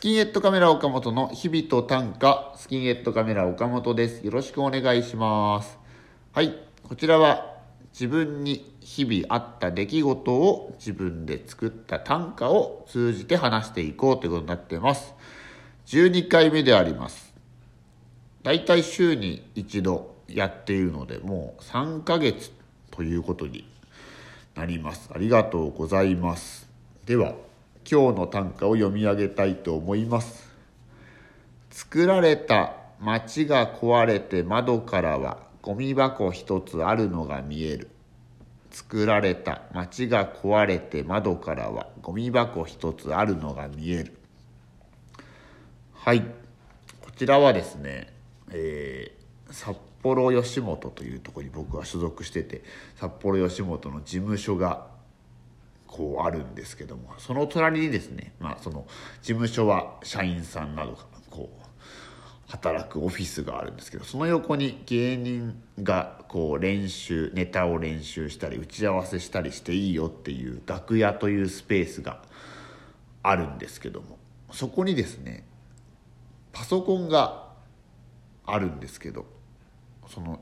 スキンヘッドカメラ岡本の日々と短歌、スキンヘッドカメラ岡本です。よろしくお願いします。はい、こちらは自分に日々あった出来事を自分で作った短歌を通じて話していこうということになっています。12回目であります。だいたい週に一度やっているので、もう3ヶ月ということになります。ありがとうございます。では、今日の短歌を読み上げたいと思います。作られた街が壊れて窓からはゴミ箱一つあるのが見える。作られた街が壊れて窓からはゴミ箱一つあるのが見える。はい。こちらはですね、えー札幌吉本というところに僕は所属してて、札幌吉本の事務所がこうあるんですけどもその隣にですね、まあ、その事務所は社員さんなどがこう働くオフィスがあるんですけどその横に芸人がこう練習ネタを練習したり打ち合わせしたりしていいよっていう楽屋というスペースがあるんですけどもそこにですねパソコンがあるんですけどその、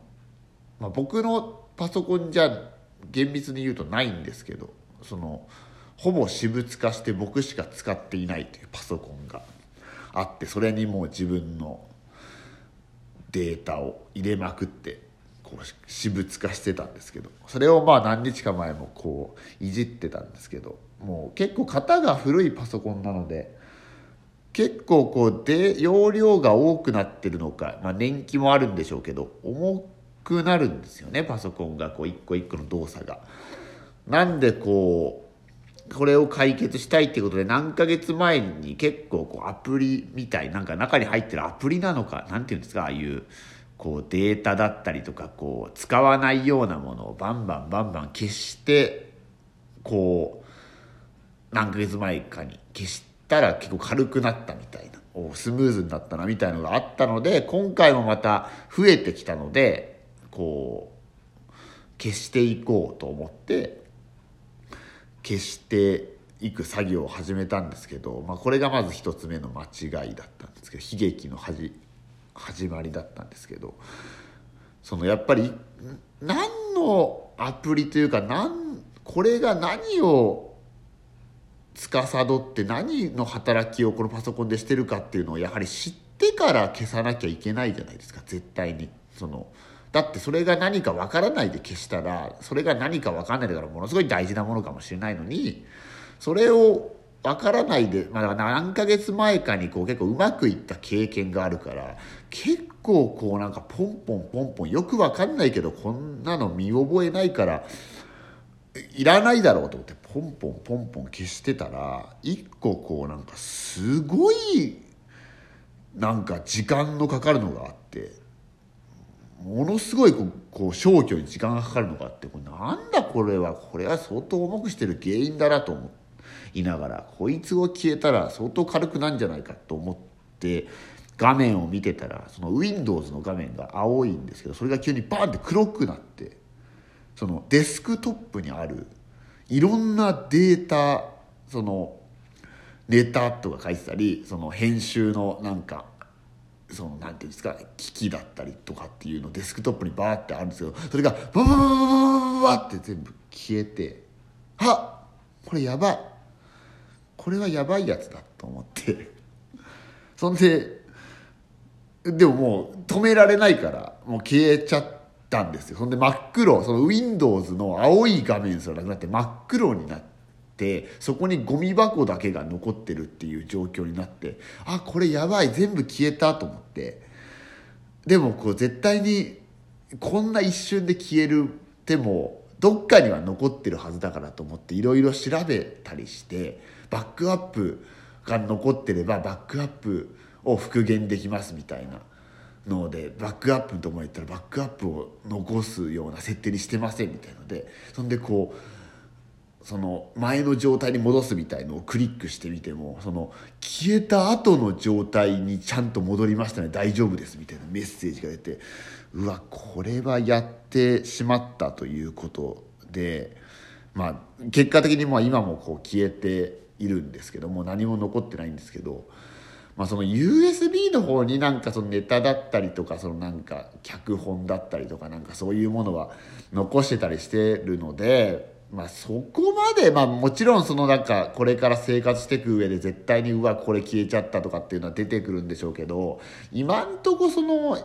まあ、僕のパソコンじゃ厳密に言うとないんですけどそのほぼ私物化して僕しか使っていないというパソコンがあってそれにもう自分のデータを入れまくってこう私物化してたんですけどそれをまあ何日か前もこういじってたんですけどもう結構型が古いパソコンなので結構こうで容量が多くなってるのか、まあ、年季もあるんでしょうけど重くなるんですよねパソコンがこう一個一個の動作が。なんでこうこれを解決したいっていうことで何ヶ月前に結構こうアプリみたいなんか中に入ってるアプリなのかなんていうんですかああいうこうデータだったりとかこう使わないようなものをバンバンバンバン消してこう何ヶ月前かに消したら結構軽くなったみたいなおスムーズになったなみたいなのがあったので今回もまた増えてきたのでこう消していこうと思って消していく作業を始めたんですけど、まあ、これがまず一つ目の間違いだったんですけど悲劇の始始まりだったんですけどそのやっぱり何のアプリというか何これが何を司って何の働きをこのパソコンでしてるかっていうのをやはり知ってから消さなきゃいけないじゃないですか絶対に。そのだってそれが何かわからないで消したらそれが何かわかんないだからものすごい大事なものかもしれないのにそれをわからないで、まあ、何ヶ月前かにこう結構うまくいった経験があるから結構こうなんかポンポンポンポンよくわかんないけどこんなの見覚えないからいらないだろうと思ってポンポンポンポン消してたら一個こうなんかすごいなんか時間のかかるのがあって。ものすごいこうこう消去に時間がかかるのがあってこれなんだこれは。これは相当重くしてる原因だなと思いながらこいつを消えたら相当軽くなんじゃないかと思って画面を見てたらその Windows の画面が青いんですけどそれが急にバーンって黒くなってそのデスクトップにあるいろんなデータそのネタとか書いてたりその編集のなんかそのなんていうんですか機器だったりとかっていうのデスクトップにバーってあるんですけどそれがブブブブブブバって全部消えてあこれやばいこれはやばいやつだと思ってそんででももう止められないからもう消えちゃったんですよそんで真っ黒その Windows の青い画面すらなくなって真っ黒になって。そこにゴミ箱だけが残ってるっていう状況になってあこれやばい全部消えたと思って。でもこう絶対にこんな一瞬で消えるってもどっかには残ってるはずだからと思っていろいろ調べたりしてバックアップが残ってればバックアップを復元できますみたいな。のでバックアップのところに行ったらバックアップを残すような設定にしてませんみたいのでそんでこうその前の状態に戻すみたいのをクリックしてみてもその消えた後の状態にちゃんと戻りましたね。大丈夫ですみたいなメッセージが出てうわこれはやってしまったということでまあ結果的にまあ今もこう消えているんですけども何も残ってないんですけどまあ、その USB の方になんかそのネタだったりとかそのなんか脚本だったりとかなんかそういうものは残してたりしてるので、まあ、そこまで、まあ、もちろんそのなんかこれから生活していく上で絶対にうわこれ消えちゃったとかっていうのは出てくるんでしょうけど今んとこその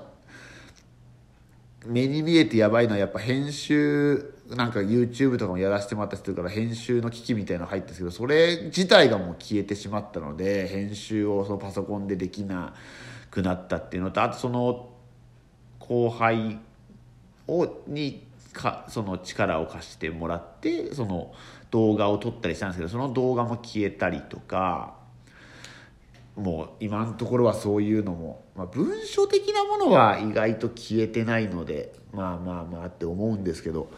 目に見えてやばいのはやっぱ編集なんか YouTube とかもやらせてもらったりするから編集の機器みたいなの入ってるんですけどそれ自体がもう消えてしまったので編集をそのパソコンでできなくなったっていうのとあとその後輩をにかその力を貸してもらってその動画を撮ったりしたんですけどその動画も消えたりとかもう今のところはそういうのも、まあ、文書的なものは意外と消えてないのでまあまあまあって思うんですけど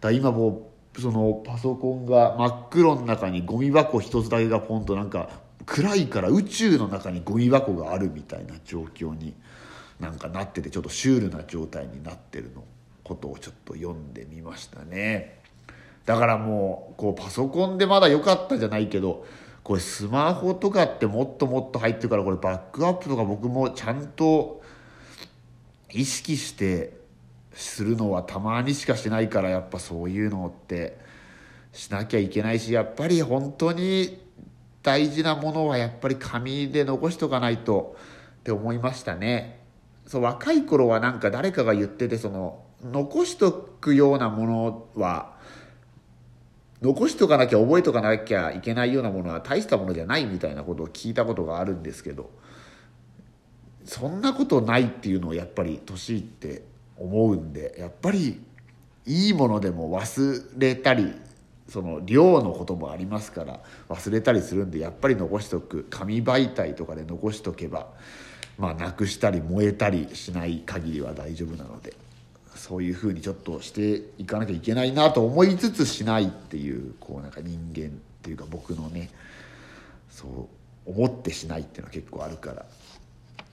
だ今もうそのパソコンが真っ黒の中にゴミ箱一つだけがポンとなんか暗いから宇宙の中にゴミ箱があるみたいな状況になんかなっててちょっとシュールな状態になってるの。ことをちょっと読んでみましたねだからもうこうパソコンでまだ良かったじゃないけどこれスマホとかってもっともっと入ってるからこれバックアップとか僕もちゃんと意識してするのはたまにしかしてないからやっぱそういうのってしなきゃいけないしやっぱり本当に大事なものはやっぱり紙で残しとかないとって思いましたね。そう若い頃はなんか誰かが言っててその残しとくようなものは残しとかなきゃ覚えとかなきゃいけないようなものは大したものじゃないみたいなことを聞いたことがあるんですけどそんなことないっていうのをやっぱり年いって思うんでやっぱりいいものでも忘れたりその量のこともありますから忘れたりするんでやっぱり残しとく紙媒体とかで残しとけばまあなくしたり燃えたりしない限りは大丈夫なので。そういうふうにちょっとしていかなきゃいけないなと思いつつしないっていうこうなんか人間っていうか僕のねそう思ってしないっていうのは結構あるから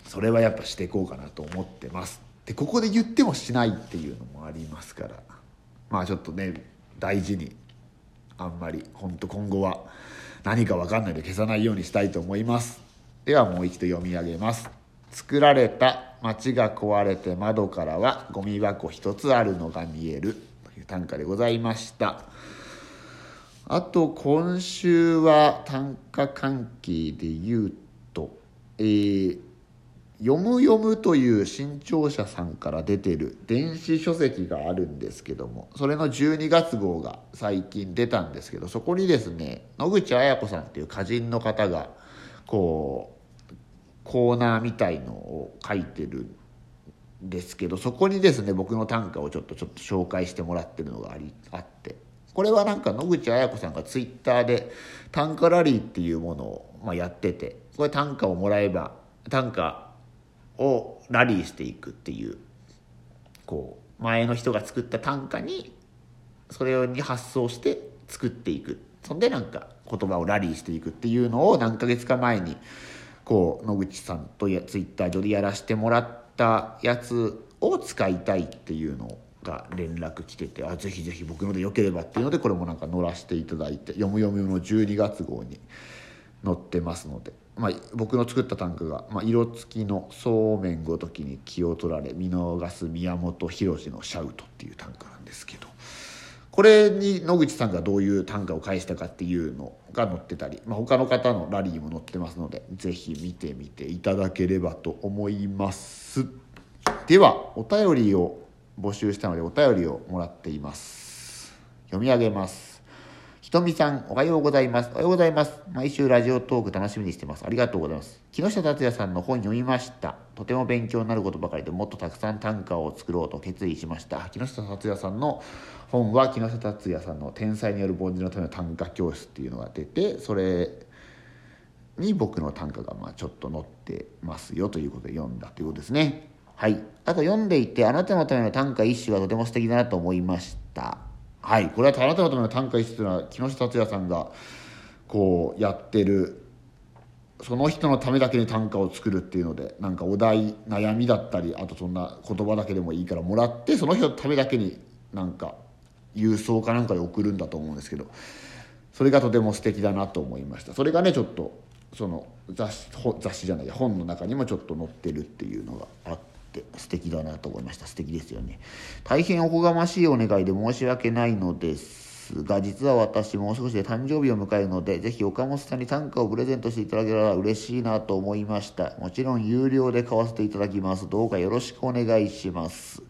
それはやっぱしていこうかなと思ってます。でここで言ってもしないっていうのもありますからまあちょっとね大事にあんまり本当今後は何か分かんないで消さないようにしたいと思いますではもう一度読み上げます作られた街が壊れて窓からはゴミ箱一つあるのが見える。という短歌でございました。あと今週は短歌関係で言うとえー読む読むという新潮社さんから出てる電子書籍があるんですけどもそれの12月号が最近出たんですけどそこにですね野口綾子さんっていう歌人の方がこうコーナーみたいのを書いてるんですけどそこにですね僕の短歌をちょっとちょっと紹介してもらってるのがありあって。これはなんか野口綾子さんがツイッターで短歌ラリーっていうものをまやっててこれ短歌をもらえば短歌をラリーしていくっていうこう前の人が作った短歌にそれに発想して作っていく。そんでなんか言葉をラリーしていくっていうのを何ヶ月か前にこう野口さんとやツイッター上でやらせてもらったやつを使いたいっていうのが連絡来ててあぜひぜひ僕のでよければっていうのでこれもなんか載らせていただいて「読む読む」の12月号に載ってますので。まあ、僕の作った短歌が「まあ、色付きのそうめんごときに気を取られ見逃す宮本浩次のシャウト」っていう短歌なんですけどこれに野口さんがどういう短歌を返したかっていうのが載ってたり、まあ、他の方のラリーも載ってますので是非見てみていただければと思います。ではお便りを募集したのでお便りをもらっています。読み上げます。ひとみさん、おはようございます。おはようございます。毎週ラジオトーク楽しみにしてます。ありがとうございます。木下達也さんの本読みました。とても勉強になることばかりでもっとたくさん短歌を作ろうと決意しました。木下達也さんの本は木下達也さんの天才による凡人のための短歌教室っていうのが出て、それに僕の短歌がまあちょっと載ってますよということで読んだということですね。はい。あと読んでいて、あなたのための短歌一首がとても素敵だなと思いました。はい、これはあなたのための短歌一首というのは木下達也さんがこうやってるその人のためだけに短歌を作るっていうのでなんかお題悩みだったりあとそんな言葉だけでもいいからもらってその人のためだけになんか郵送かなんかで送るんだと思うんですけどそれがとても素敵だなと思いました。それがねちょっとその雑誌雑誌じゃない本の中にもちょっと載ってるっていうのがあって素敵だなと思いました。素敵ですよね。大変おこがましいお願いで申し訳ないのですが実は私もう少しで誕生日を迎えるのでぜひ岡本さんに短歌をプレゼントしていただけたら嬉しいなと思いました。もちろん有料で買わせていただきます。どうかよろしくお願いします。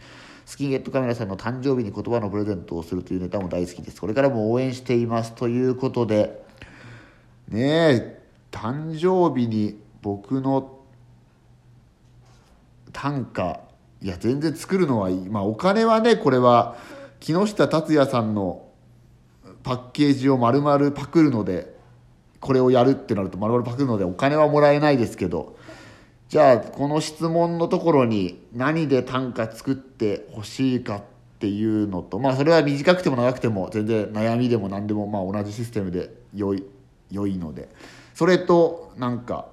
スキンヘッドカメラさんの誕生日に言葉のプレゼントをするというネタも大好きです。これからも応援していますということで。ねえ誕生日に僕の短歌いや全然作るのはいい。まあお金はねこれは木下達也さんのパッケージを丸々パクるのでこれをやるってなると丸々パクるのでお金はもらえないですけど。じゃあこの質問のところに何で短歌作ってほしいかっていうのとまあそれは短くても長くても全然悩みでも何でもまあ同じシステムで良い良いので。それとなんか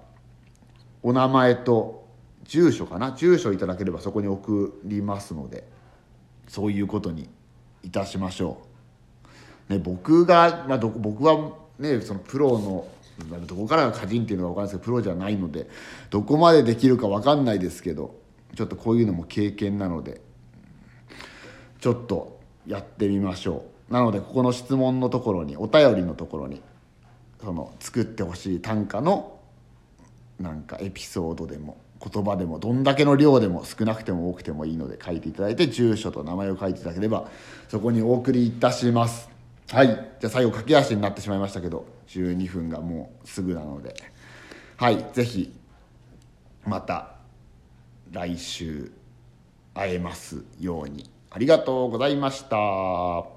お名前と住所かな？住所いただければそこに送りますのでそういうことにいたしましょう。ね、僕が、まあ、僕はねそのプロのどこからが歌人っていうのが分かるんですけどプロじゃないのでどこまでできるか分かんないですけどちょっとこういうのも経験なのでちょっとやってみましょうなのでここの質問のところにお便りのところにその作ってほしい短歌のなんかエピソードでも言葉でもどんだけの量でも少なくても多くてもいいので書いていただいて住所と名前を書いていただければそこにお送りいたします。はい。じゃあ最後駆け足になってしまいましたけど12分がもうすぐなので。はい。是非また来週会えますように。ありがとうございました。